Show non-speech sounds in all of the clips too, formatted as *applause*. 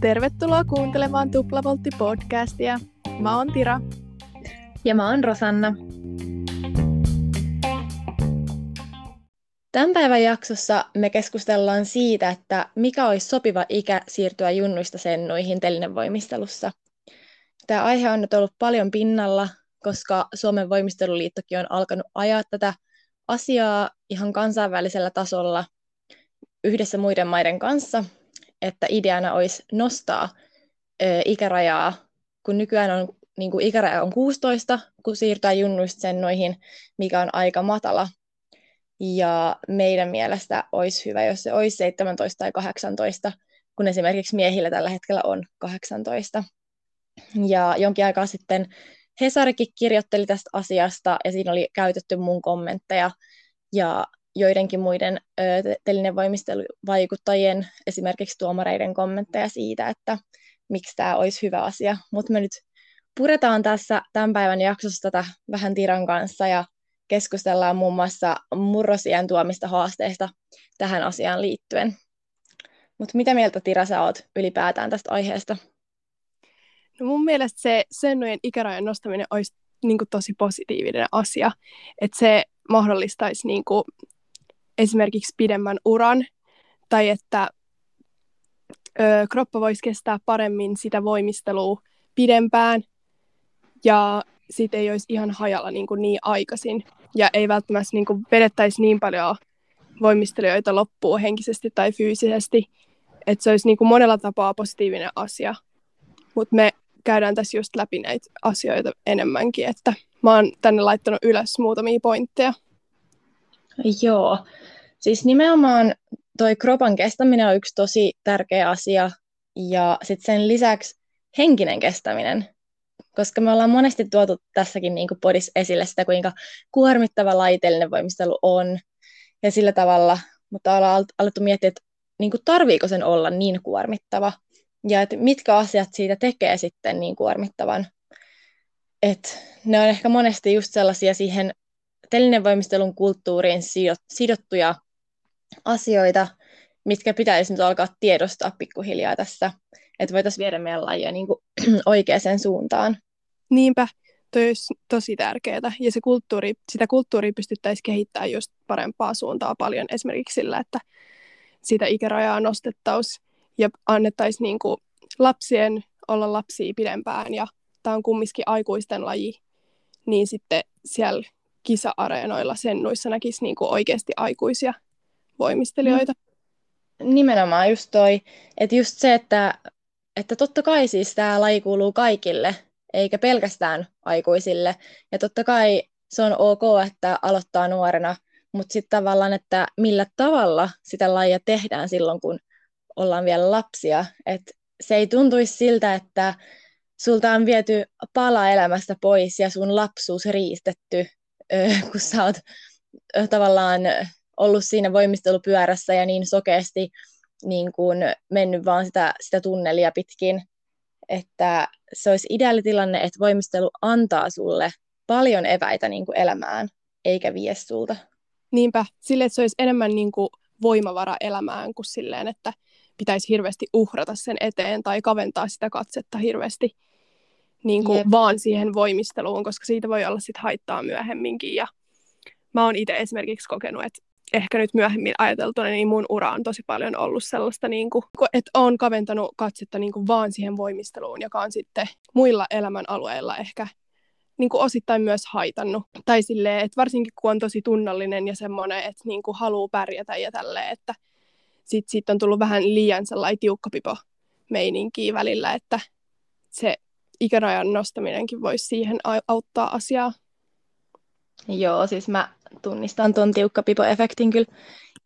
Tervetuloa kuuntelemaan Tuplavoltti-podcastia. Mä oon Tira. Ja mä oon Rosanna. Tämän päivän jaksossa me keskustellaan siitä, että mikä olisi sopiva ikä siirtyä junnuista sennuihin telinevoimistelussa. Tämä aihe on nyt ollut paljon pinnalla, koska Suomen voimisteluliittokin on alkanut ajaa tätä asiaa ihan kansainvälisellä tasolla yhdessä muiden maiden kanssa, että ideana olisi nostaa ö, ikärajaa, kun nykyään on niin kuin ikäraja on 16, kun siirtää junnuista sennoihin, mikä on aika matala. Ja meidän mielestä olisi hyvä, jos se olisi 17 tai 18, kun esimerkiksi miehillä tällä hetkellä on 18. Ja jonkin aikaa sitten Hesarikin kirjoitteli tästä asiasta ja siinä oli käytetty mun kommentteja ja joidenkin muiden telinevoimisteluvaikuttajien, esimerkiksi tuomareiden kommentteja siitä, että miksi tämä olisi hyvä asia. Mutta me nyt puretaan tässä tämän päivän jaksossa tätä vähän Tiran kanssa ja keskustellaan muun muassa murrosien tuomista haasteista tähän asiaan liittyen. Mutta mitä mieltä Tira sä oot ylipäätään tästä aiheesta? No mun mielestä se sennojen ikärajan nostaminen olisi niin kuin, tosi positiivinen asia, että se mahdollistaisi niin kuin, esimerkiksi pidemmän uran, tai että ö, kroppa voisi kestää paremmin sitä voimistelua pidempään, ja sitten ei olisi ihan hajalla niin, kuin niin aikaisin, ja ei välttämättä niin kuin, vedettäisi niin paljon voimistelijoita loppuun henkisesti tai fyysisesti, että se olisi niin kuin monella tapaa positiivinen asia. Mutta me käydään tässä just läpi näitä asioita enemmänkin, että mä oon tänne laittanut ylös muutamia pointteja. Joo, siis nimenomaan toi kropan kestäminen on yksi tosi tärkeä asia ja sitten sen lisäksi henkinen kestäminen, koska me ollaan monesti tuotu tässäkin niin podis esille sitä, kuinka kuormittava laiteellinen voimistelu on ja sillä tavalla, mutta ollaan alettu miettiä, että niin kuin tarviiko sen olla niin kuormittava ja että mitkä asiat siitä tekee sitten niin kuormittavan. Et ne on ehkä monesti just sellaisia siihen telinevoimistelun kulttuuriin sidottuja asioita, mitkä pitäisi nyt alkaa tiedostaa pikkuhiljaa tässä, että voitaisiin viedä meidän lajia niin kuin *clears throat* oikeaan suuntaan. Niinpä, toi olisi tosi tärkeää. Ja se kulttuuri, sitä kulttuuria pystyttäisiin kehittämään just parempaa suuntaa paljon esimerkiksi sillä, että sitä ikärajaa nostettaisiin ja annettaisiin niin kuin lapsien olla lapsia pidempään ja tämä on kumminkin aikuisten laji, niin sitten siellä kisa-areenoilla sennuissa näkisi niin kuin oikeasti aikuisia voimistelijoita. Mm. Nimenomaan just toi, että just se, että, että totta kai siis tämä laji kuuluu kaikille, eikä pelkästään aikuisille. Ja totta kai se on ok, että aloittaa nuorena, mutta sitten tavallaan, että millä tavalla sitä lajia tehdään silloin, kun ollaan vielä lapsia. Että se ei tuntuisi siltä, että sulta on viety pala elämästä pois ja sun lapsuus riistetty, kun sä oot tavallaan ollut siinä voimistelupyörässä ja niin sokeasti niin kuin mennyt vaan sitä, sitä tunnelia pitkin, että se olisi ideaalitilanne, että voimistelu antaa sulle paljon eväitä niin kuin elämään, eikä vie sulta. Niinpä, sille, että se olisi enemmän niin kuin voimavara elämään kuin silleen, että pitäisi hirveästi uhrata sen eteen tai kaventaa sitä katsetta hirveästi niin kuin vaan siihen voimisteluun, koska siitä voi olla sit haittaa myöhemminkin. Ja mä oon itse esimerkiksi kokenut, että ehkä nyt myöhemmin ajateltuna, niin mun ura on tosi paljon ollut sellaista, niin kuin, että on kaventanut katsetta niin kuin vaan siihen voimisteluun, joka on sitten muilla elämän alueilla ehkä niin kuin osittain myös haitannut. Tai silleen, että varsinkin kun on tosi tunnollinen ja semmoinen, että niin kuin haluaa pärjätä ja tälleen, että sitten sit on tullut vähän liian sellainen tiukkapipo meininkiä välillä, että se ikärajan nostaminenkin voisi siihen auttaa asiaa. Joo, siis mä tunnistan tuon tiukkapipo-efektin kyllä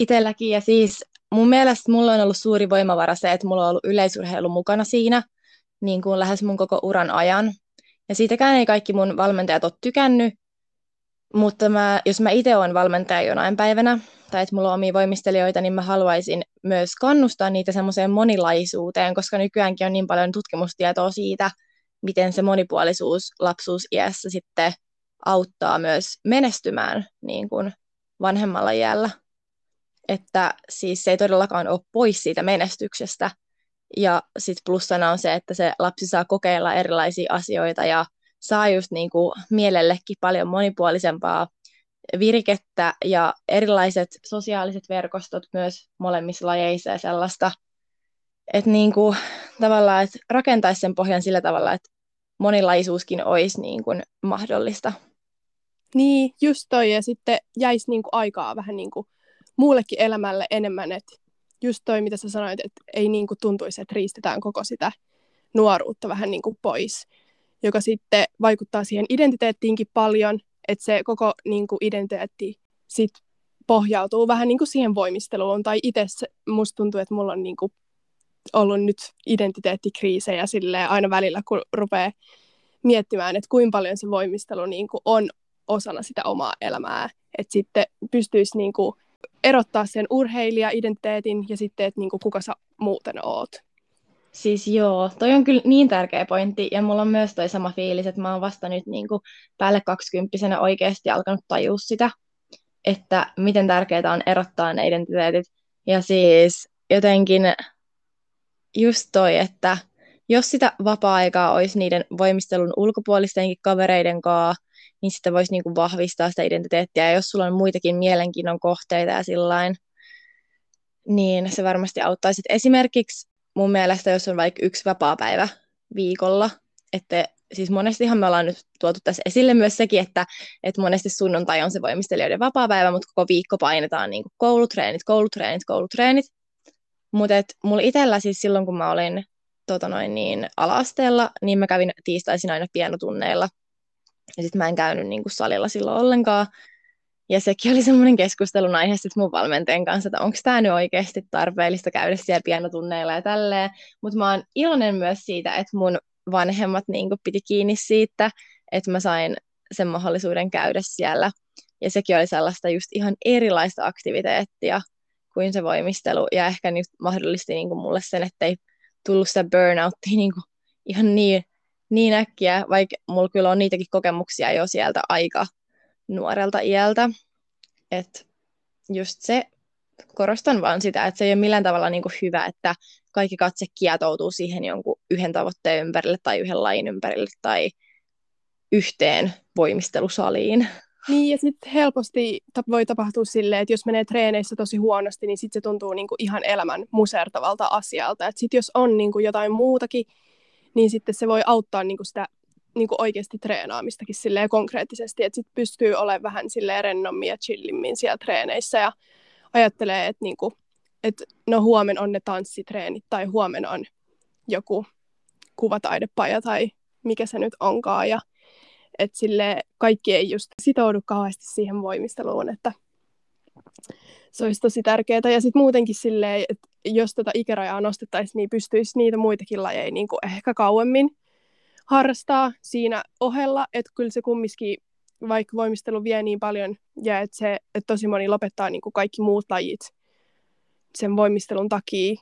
itselläkin. Ja siis mun mielestä mulla on ollut suuri voimavara se, että mulla on ollut yleisurheilu mukana siinä niin kuin lähes mun koko uran ajan. Ja siitäkään ei kaikki mun valmentajat ole tykännyt, mutta mä, jos mä itse olen valmentaja jonain päivänä, tai että mulla on omia voimistelijoita, niin mä haluaisin myös kannustaa niitä semmoiseen monilaisuuteen, koska nykyäänkin on niin paljon tutkimustietoa siitä, miten se monipuolisuus lapsuusiässä sitten auttaa myös menestymään niin kuin vanhemmalla iällä. että siis se ei todellakaan ole pois siitä menestyksestä. Ja sitten plussana on se, että se lapsi saa kokeilla erilaisia asioita ja saa just niin kuin mielellekin paljon monipuolisempaa virikettä ja erilaiset sosiaaliset verkostot myös molemmissa lajeissa ja sellaista, että niin kuin, tavallaan että rakentaisi sen pohjan sillä tavalla, että monilaisuuskin olisi niin kuin mahdollista. Niin, just toi, ja sitten jäisi niin kuin aikaa vähän niin kuin muullekin elämälle enemmän, että just toi, mitä sä sanoit, että ei niin kuin tuntuisi, että riistetään koko sitä nuoruutta vähän niin kuin pois, joka sitten vaikuttaa siihen identiteettiinkin paljon, että se koko niin kuin identiteetti sit pohjautuu vähän niin kuin siihen voimisteluun, tai itse musta tuntuu, että mulla on niin kuin ollut nyt identiteettikriisejä silleen aina välillä, kun rupeaa miettimään, että kuinka paljon se voimistelu niin kuin on osana sitä omaa elämää, että sitten pystyisi niin kuin erottaa sen urheilija-identiteetin ja sitten, että niin kuin kuka sä muuten oot. Siis joo, toi on kyllä niin tärkeä pointti, ja mulla on myös toi sama fiilis, että mä oon vasta nyt niin kuin päälle kaksikymppisenä oikeasti alkanut tajua sitä, että miten tärkeää on erottaa ne identiteetit. Ja siis jotenkin just toi, että jos sitä vapaa-aikaa olisi niiden voimistelun ulkopuolistenkin kavereiden kanssa, niin sitten voisi niinku vahvistaa sitä identiteettiä. Ja jos sulla on muitakin mielenkiinnon kohteita ja sillain, niin se varmasti auttaisi. Esimerkiksi mun mielestä, jos on vaikka yksi vapaa-päivä viikolla, että siis monestihan me ollaan nyt tuotu tässä esille myös sekin, että, että monesti sunnuntai on se voimistelijoiden vapaa-päivä, mutta koko viikko painetaan niin koulutreenit, koulutreenit, koulutreenit. Mutta mulla itsellä siis silloin, kun mä olin tota noin, niin, ala-asteella, niin mä kävin tiistaisin aina pienotunneilla. Ja sitten mä en käynyt niin salilla silloin ollenkaan. Ja sekin oli semmoinen keskustelun aihe sitten mun valmentajan kanssa, että onko tämä nyt oikeasti tarpeellista käydä siellä pienotunneilla ja tälleen. Mutta mä oon iloinen myös siitä, että mun vanhemmat niin piti kiinni siitä, että mä sain sen mahdollisuuden käydä siellä. Ja sekin oli sellaista just ihan erilaista aktiviteettia kuin se voimistelu. Ja ehkä nyt mahdollisti niin kuin mulle sen, että ei tullut sitä burnoutia niin kuin ihan niin, niin äkkiä, vaikka mulla kyllä on niitäkin kokemuksia jo sieltä aika nuorelta iältä. Että just se, korostan vaan sitä, että se ei ole millään tavalla niin kuin hyvä, että kaikki katse kietoutuu siihen jonkun yhden tavoitteen ympärille tai yhden lain ympärille tai yhteen voimistelusaliin. Niin, ja sitten helposti voi tapahtua silleen, että jos menee treeneissä tosi huonosti, niin sitten se tuntuu niinku ihan elämän musertavalta asialta. Sitten jos on niinku jotain muutakin, niin sitten se voi auttaa niinku sitä niinku oikeasti treenaamistakin silleen konkreettisesti, että sitten pystyy olemaan vähän silleen rennommin ja chillimmin siellä treeneissä ja ajattelee, että niinku, et no huomen on ne tanssitreenit tai huomen on joku kuvataidepaja tai mikä se nyt onkaan ja että sille kaikki ei just sitoudu kauheasti siihen voimisteluun, että se olisi tosi tärkeää. Ja sitten muutenkin silleen, että jos tota ikärajaa nostettaisiin, niin pystyisi niitä muitakin lajeja niin kuin ehkä kauemmin harrastaa siinä ohella, että kyllä se kumminkin, vaikka voimistelu vie niin paljon, ja että, se, että tosi moni lopettaa niin kuin kaikki muut lajit sen voimistelun takia,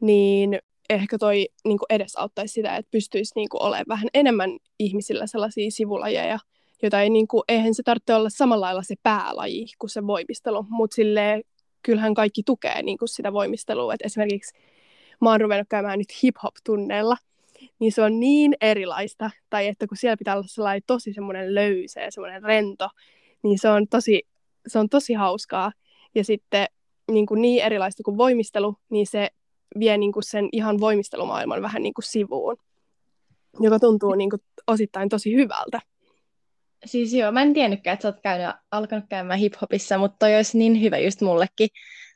niin ehkä toi niin kuin edesauttaisi sitä, että pystyisi niin kuin, olemaan vähän enemmän ihmisillä sellaisia sivulajeja, joita ei, niin kuin, eihän se tarvitse olla samalla lailla se päälaji kuin se voimistelu, mutta kyllähän kaikki tukee niin kuin sitä voimistelua. Et esimerkiksi mä oon ruvennut käymään nyt hip-hop-tunneilla, niin se on niin erilaista, tai että kun siellä pitää olla sellainen tosi semmoinen löysä ja semmoinen rento, niin se on tosi, se on tosi hauskaa. Ja sitten niin, kuin niin erilaista kuin voimistelu, niin se vie niin kuin sen ihan voimistelumaailman vähän niin kuin sivuun, joka tuntuu niin kuin osittain tosi hyvältä. Siis joo, mä en tiennytkään, että sä oot käynyt, alkanut käymään hiphopissa, mutta toi olisi niin hyvä just mullekin.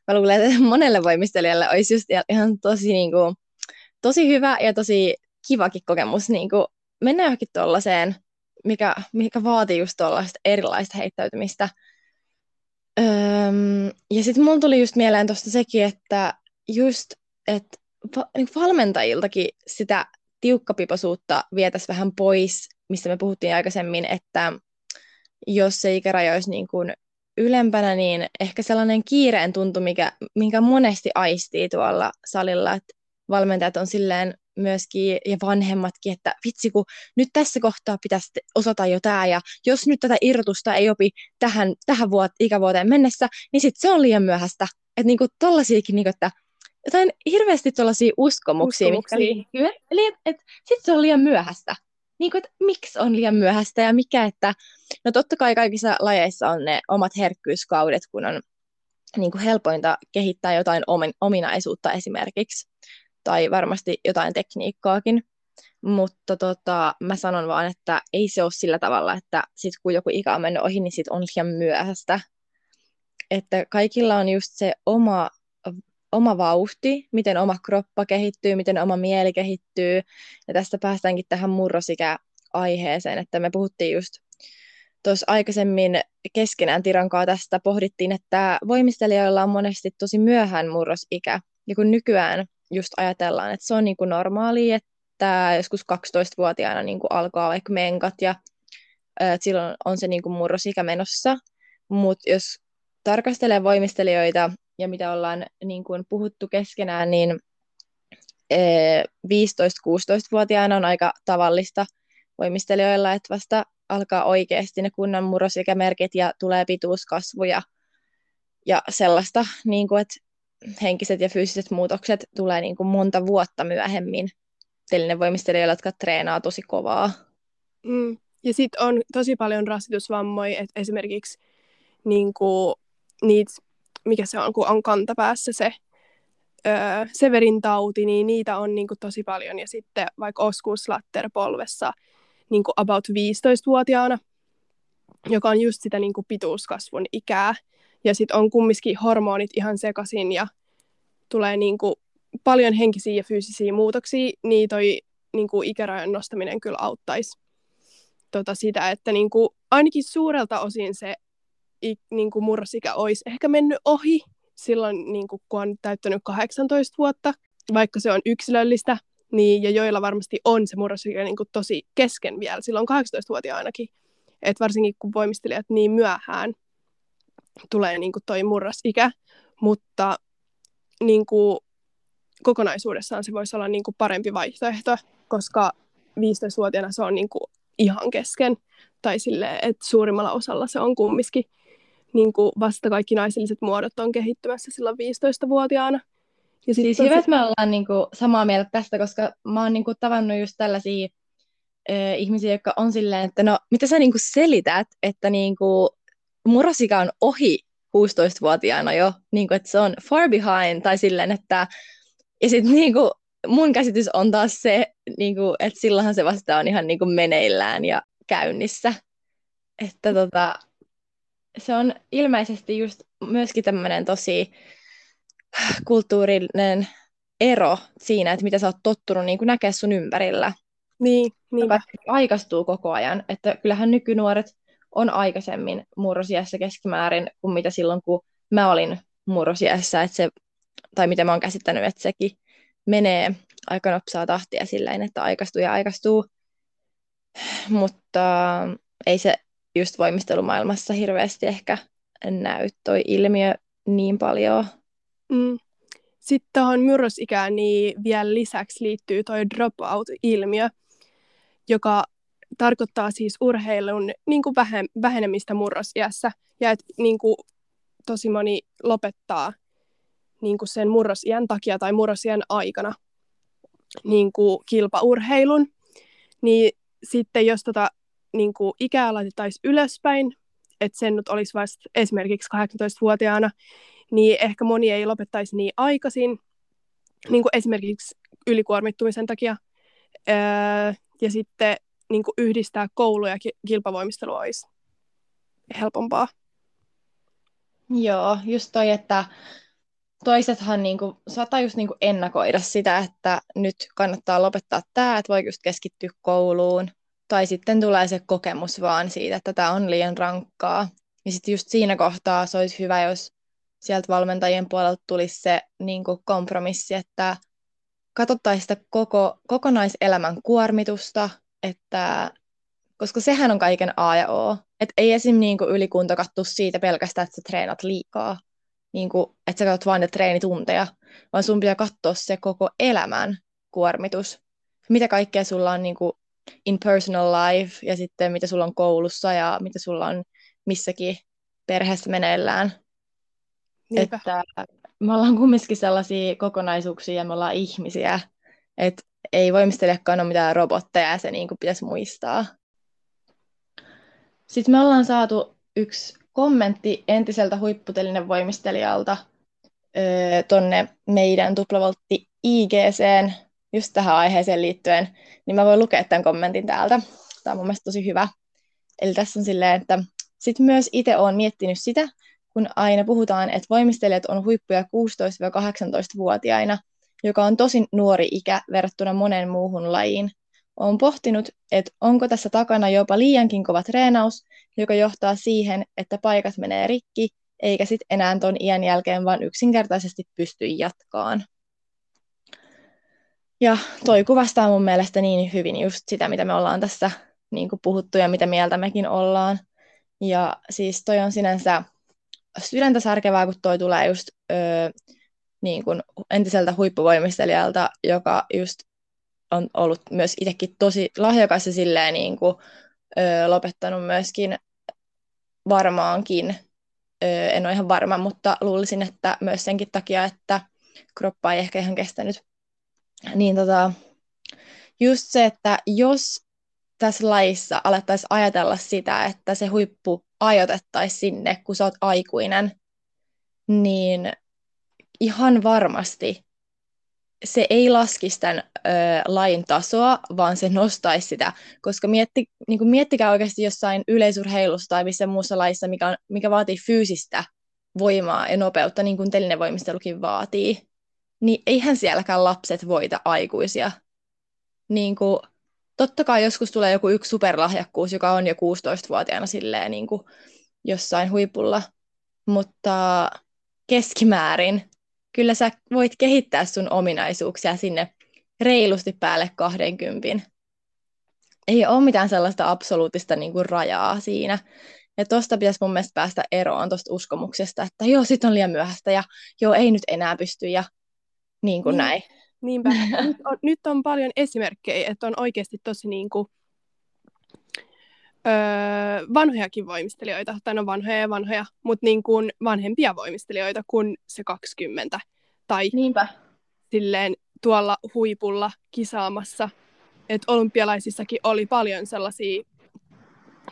Mä luulen, että monelle voimistelijalle olisi just ihan tosi, niin kuin, tosi hyvä ja tosi kivakin kokemus niin kuin mennä johonkin tuollaiseen, mikä, mikä vaatii just tuollaista erilaista heittäytymistä. Öm, ja sitten mulla tuli just mieleen tuosta sekin, että just että va- niin valmentajiltakin sitä tiukkapipoisuutta vietäisiin vähän pois, mistä me puhuttiin aikaisemmin, että jos se ikäraja olisi niin kuin ylempänä, niin ehkä sellainen kiireen tuntu, mikä, minkä monesti aistii tuolla salilla, että valmentajat on silleen myöskin, ja vanhemmatkin, että vitsi kun nyt tässä kohtaa pitäisi osata jo tämä, ja jos nyt tätä irrotusta ei opi tähän, tähän vuot, ikävuoteen mennessä, niin sitten se on liian myöhäistä. Että niinku tollasiakin, niinku, että jotain hirveästi tuollaisia uskomuksia, uskomuksia. mitkä liittyy, eli että et, sitten se on liian myöhäistä. Niin kuin, että miksi on liian myöhäistä ja mikä, että no totta kai kaikissa lajeissa on ne omat herkkyyskaudet, kun on niin kuin helpointa kehittää jotain ominaisuutta esimerkiksi, tai varmasti jotain tekniikkaakin. Mutta tota, mä sanon vaan, että ei se ole sillä tavalla, että sit kun joku ikä on mennyt ohi, niin sit on liian myöhäistä. Että kaikilla on just se oma, oma vauhti, miten oma kroppa kehittyy, miten oma mieli kehittyy. Ja tästä päästäänkin tähän murrosikä-aiheeseen, että me puhuttiin just tuossa aikaisemmin keskenään Tirankaa tästä pohdittiin, että voimistelijoilla on monesti tosi myöhään murrosikä. Ja kun nykyään just ajatellaan, että se on niin kuin normaali, että joskus 12-vuotiaana niin kuin alkaa vaikka menkat ja että silloin on se niin kuin murrosikä menossa. Mutta jos tarkastelee voimistelijoita ja mitä ollaan niin kuin puhuttu keskenään, niin 15-16-vuotiaana on aika tavallista voimistelijoilla, että vasta alkaa oikeasti ne kunnan murrosikämerkit ja tulee pituuskasvu ja, ja sellaista, niin kuin, että henkiset ja fyysiset muutokset tulee niin kuin monta vuotta myöhemmin telinen voimistelijoilla, jotka treenaa tosi kovaa. Mm. Ja sitten on tosi paljon rasitusvammoja, että esimerkiksi niin kuin, niitä, mikä se on, kun on kantapäässä se öö, Severin tauti, niin niitä on niin kuin, tosi paljon. Ja sitten vaikka oskuuslatter polvessa, niin kuin about 15-vuotiaana, joka on just sitä niin kuin pituuskasvun ikää. Ja sitten on kumminkin hormonit ihan sekaisin ja tulee niin kuin paljon henkisiä ja fyysisiä muutoksia, niin toi niin kuin ikärajan nostaminen kyllä auttaisi tota sitä, että niin kuin, ainakin suurelta osin se niin kuin murrosikä olisi ehkä mennyt ohi silloin, niin kuin, kun on täyttänyt 18 vuotta, vaikka se on yksilöllistä, niin, ja joilla varmasti on se murrosikä niin kuin tosi kesken vielä, silloin 18-vuotiaanakin. Että varsinkin kun voimistelijat niin myöhään tulee niin kuin toi murrosikä, mutta niin kuin, kokonaisuudessaan se voisi olla niin kuin parempi vaihtoehto, koska 15-vuotiaana se on niin kuin ihan kesken, tai sille, että suurimmalla osalla se on kumminkin niin kuin vasta kaikki naiselliset muodot on kehittymässä silloin 15-vuotiaana. Ja siis hyvä, että me ollaan niin kuin, samaa mieltä tästä, koska mä oon niin kuin, tavannut just tällaisia äh, ihmisiä, jotka on silleen, että no, mitä sä niin kuin, selität, että niin kuin, murrosika on ohi 16-vuotiaana jo, niin kuin, että se on far behind, tai silleen, että ja sitten niin kuin, mun käsitys on taas se, niin kuin, että silloinhan se vasta on ihan niin kuin, meneillään ja käynnissä. Että tota, se on ilmeisesti just myöskin tämmöinen tosi kulttuurinen ero siinä, että mitä sä oot tottunut niin näkee sun ympärillä. Niin, niin. aikaistuu koko ajan. Että kyllähän nykynuoret on aikaisemmin murrosiässä keskimäärin kuin mitä silloin, kun mä olin murrosiässä, että se, tai mitä mä oon käsittänyt, että sekin menee aika nopsaa tahtia silleen, että aikaistuu ja aikaistuu. Mutta ei se just voimistelumaailmassa hirveästi ehkä näy toi ilmiö niin paljon. Mm. Sitten tuohon murrosikään niin vielä lisäksi liittyy toi dropout-ilmiö, joka tarkoittaa siis urheilun niin kuin vähe- vähenemistä murrosiässä ja että niin kuin, tosi moni lopettaa niin kuin sen murrosiän takia tai murrosiän aikana niin kuin kilpaurheilun, niin sitten jos tota, niin kuin ikää laitettaisiin ylöspäin, että sen nyt olisi vasta esimerkiksi 18-vuotiaana, niin ehkä moni ei lopettaisi niin aikaisin, niin kuin esimerkiksi ylikuormittumisen takia. Öö, ja sitten niin kuin yhdistää koulu ja kilpavoimistelu olisi helpompaa. Joo, just toi, että toisethan niin kuin, saattaa just niin kuin ennakoida sitä, että nyt kannattaa lopettaa tämä, että voi just keskittyä kouluun. Tai sitten tulee se kokemus vaan siitä, että tämä on liian rankkaa. Ja sitten just siinä kohtaa se olisi hyvä, jos sieltä valmentajien puolelta tulisi se niin kuin kompromissi, että katsottaisiin sitä koko, kokonaiselämän kuormitusta, että, koska sehän on kaiken A ja O. Et ei esim. Niin kuin ylikunta katso siitä pelkästään, että sä treenat liikaa, niin kuin, että sä katsot vain ne treenitunteja, vaan sun pitää katsoa se koko elämän kuormitus. mitä kaikkea sulla on niin kuin in personal life ja sitten mitä sulla on koulussa ja mitä sulla on missäkin perheessä meneillään. Niinpä. Että me ollaan kumminkin sellaisia kokonaisuuksia ja me ollaan ihmisiä, että ei voimistelijakaan ole mitään robotteja ja se niin kuin pitäisi muistaa. Sitten me ollaan saatu yksi kommentti entiseltä huipputelinen voimistelijalta öö, tonne meidän tuplavoltti IGCen just tähän aiheeseen liittyen, niin mä voin lukea tämän kommentin täältä. Tämä on mun mielestä tosi hyvä. Eli tässä on silleen, että sitten myös itse olen miettinyt sitä, kun aina puhutaan, että voimistelijat on huippuja 16-18-vuotiaina, joka on tosi nuori ikä verrattuna monen muuhun lajiin. Olen pohtinut, että onko tässä takana jopa liiankin kova treenaus, joka johtaa siihen, että paikat menee rikki, eikä sitten enää ton iän jälkeen vaan yksinkertaisesti pysty jatkaan. Ja toi kuvastaa mun mielestä niin hyvin just sitä, mitä me ollaan tässä niin kuin puhuttu ja mitä mieltä mekin ollaan. Ja siis toi on sinänsä sydäntä särkevää, kun toi tulee just öö, niin kuin entiseltä huippuvoimistelijalta, joka just on ollut myös itsekin tosi lahjakas ja silleen niin kuin, öö, lopettanut myöskin varmaankin, öö, en ole ihan varma, mutta luulisin, että myös senkin takia, että kroppa ei ehkä ihan kestänyt. Niin tota, just se, että jos tässä laissa alettaisiin ajatella sitä, että se huippu ajotettaisiin sinne, kun sä oot aikuinen, niin ihan varmasti se ei laskisi tämän ö, lain tasoa, vaan se nostaisi sitä. Koska mietti, niin kuin miettikää oikeasti jossain yleisurheilussa tai missä muussa laissa, mikä, on, mikä vaatii fyysistä voimaa ja nopeutta, niin kuin telinevoimistelukin vaatii, niin eihän sielläkään lapset voita aikuisia. Niin kuin, totta kai joskus tulee joku yksi superlahjakkuus, joka on jo 16-vuotiaana silleen niin kuin jossain huipulla, mutta keskimäärin kyllä sä voit kehittää sun ominaisuuksia sinne reilusti päälle 20. Ei ole mitään sellaista absoluuttista niin kuin rajaa siinä. Ja tuosta pitäisi mun mielestä päästä eroon tuosta uskomuksesta, että joo, sit on liian myöhäistä ja joo, ei nyt enää pysty ja niin kuin niin. näin. Niinpä. *laughs* nyt, on, nyt on paljon esimerkkejä, että on oikeasti tosi niin kuin, öö, vanhojakin voimistelijoita, tai no vanhoja ja vanhoja, mutta niin kuin vanhempia voimistelijoita kuin se 20. Tai Niinpä. silleen tuolla huipulla kisaamassa. Että olympialaisissakin oli paljon sellaisia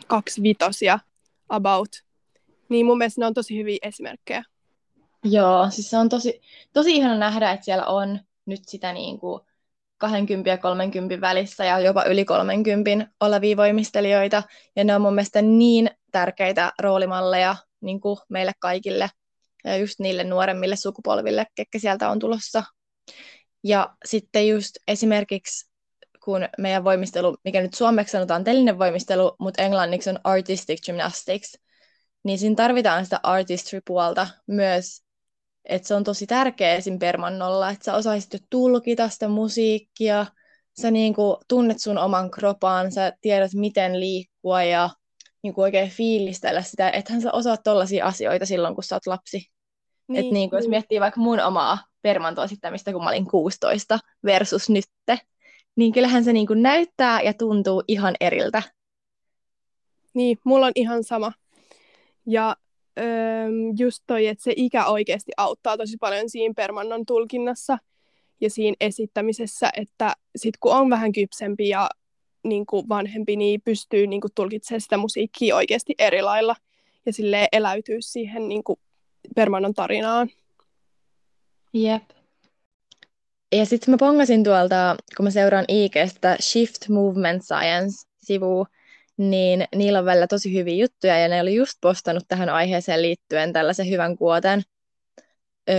kaksivitosia about. Niin mun mielestä ne on tosi hyviä esimerkkejä. Joo, siis se on tosi, tosi ihana nähdä, että siellä on nyt sitä niin kuin 20 ja 30 välissä ja jopa yli 30 olevia voimistelijoita. Ja ne on mun mielestä niin tärkeitä roolimalleja niin kuin meille kaikille ja just niille nuoremmille sukupolville, ketkä sieltä on tulossa. Ja sitten just esimerkiksi kun meidän voimistelu, mikä nyt suomeksi sanotaan telinen voimistelu, mutta englanniksi on artistic gymnastics, niin siinä tarvitaan sitä artistry-puolta myös että se on tosi tärkeä esim. permannolla, että sä osaisit jo tulkita sitä musiikkia, sä niin kuin tunnet sun oman kropan, sä tiedät miten liikkua ja niin kuin oikein fiilistellä sitä, ethän sä osaat tollaisia asioita silloin, kun sä oot lapsi. Niin, että niin kuin, jos miettii vaikka mun omaa permantoesittämistä, kun mä olin 16 versus nytte, niin kyllähän se niin kuin näyttää ja tuntuu ihan eriltä. Niin, mulla on ihan sama. Ja just toi, että se ikä oikeasti auttaa tosi paljon siinä permannon tulkinnassa ja siinä esittämisessä, että sit kun on vähän kypsempi ja niin kuin vanhempi, niin pystyy niin kuin tulkitsemaan sitä musiikkia oikeasti eri lailla ja sille eläytyy siihen niin kuin permannon tarinaan. Jep. Ja sitten mä pongasin tuolta, kun mä seuraan IGstä Shift Movement Science-sivua, niin niillä on välillä tosi hyviä juttuja, ja ne oli just postannut tähän aiheeseen liittyen tällaisen hyvän kuoten öö,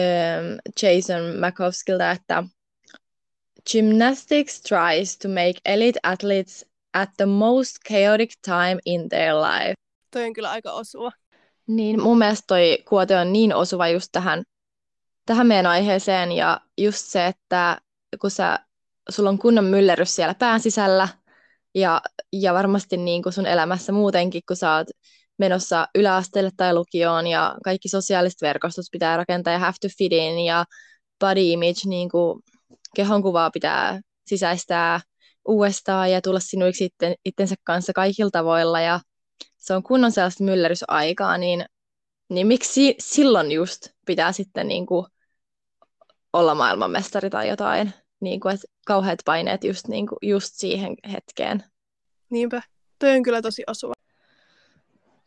Jason Makovskilta, että Gymnastics tries to make elite athletes at the most chaotic time in their life. Toi on kyllä aika osuva. Niin, mun mielestä toi kuote on niin osuva just tähän, tähän meidän aiheeseen, ja just se, että kun sä, sulla on kunnon myllerys siellä pään sisällä, ja, ja varmasti niin kuin sun elämässä muutenkin, kun sä oot menossa yläasteelle tai lukioon ja kaikki sosiaaliset verkostot pitää rakentaa ja have to fit in ja body image, niin kuin kehonkuvaa pitää sisäistää uudestaan ja tulla sinuiksi itten, itsensä kanssa kaikilla tavoilla ja se on kunnon sellaista myllerysaikaa, niin, niin miksi silloin just pitää sitten niin kuin olla maailmanmestari tai jotain, niin kuin, että kauheat paineet just, niin kuin, just siihen hetkeen. Niinpä, toi on kyllä tosi osuva.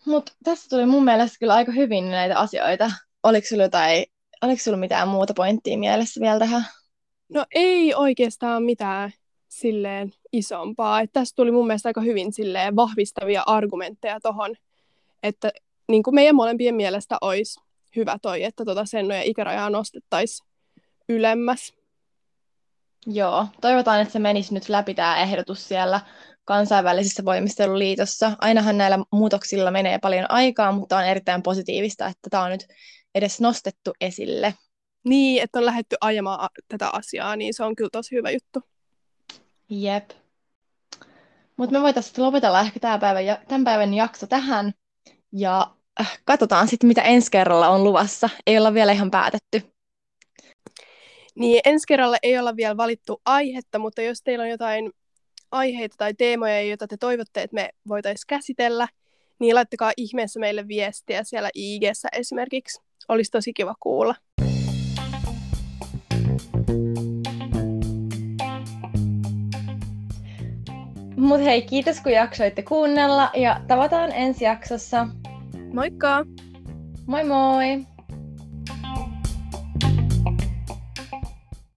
Mutta tässä tuli mun mielestä kyllä aika hyvin näitä asioita. Oliko sulla, jotain, oliko sulla mitään muuta pointtia mielessä vielä tähän? No ei oikeastaan mitään silleen isompaa. Et tässä tuli mun mielestä aika hyvin silleen vahvistavia argumentteja tohon, että niin kuin meidän molempien mielestä olisi hyvä toi, että tota sennoja ikärajaa nostettaisiin ylemmäs. Joo, toivotaan, että se menisi nyt läpi tämä ehdotus siellä kansainvälisessä voimisteluliitossa. Ainahan näillä muutoksilla menee paljon aikaa, mutta on erittäin positiivista, että tämä on nyt edes nostettu esille. Niin, että on lähdetty ajamaan tätä asiaa, niin se on kyllä tosi hyvä juttu. Jep. Mutta me voitaisiin lopetella ehkä tämän päivän, tämän päivän jakso tähän. Ja äh, katsotaan sitten, mitä ensi kerralla on luvassa. Ei olla vielä ihan päätetty. Niin ensi kerralla ei olla vielä valittu aihetta, mutta jos teillä on jotain aiheita tai teemoja, joita te toivotte, että me voitaisiin käsitellä, niin laittakaa ihmeessä meille viestiä siellä ig esimerkiksi. Olisi tosi kiva kuulla. Mutta hei, kiitos kun jaksoitte kuunnella ja tavataan ensi jaksossa. Moikka! Moi moi!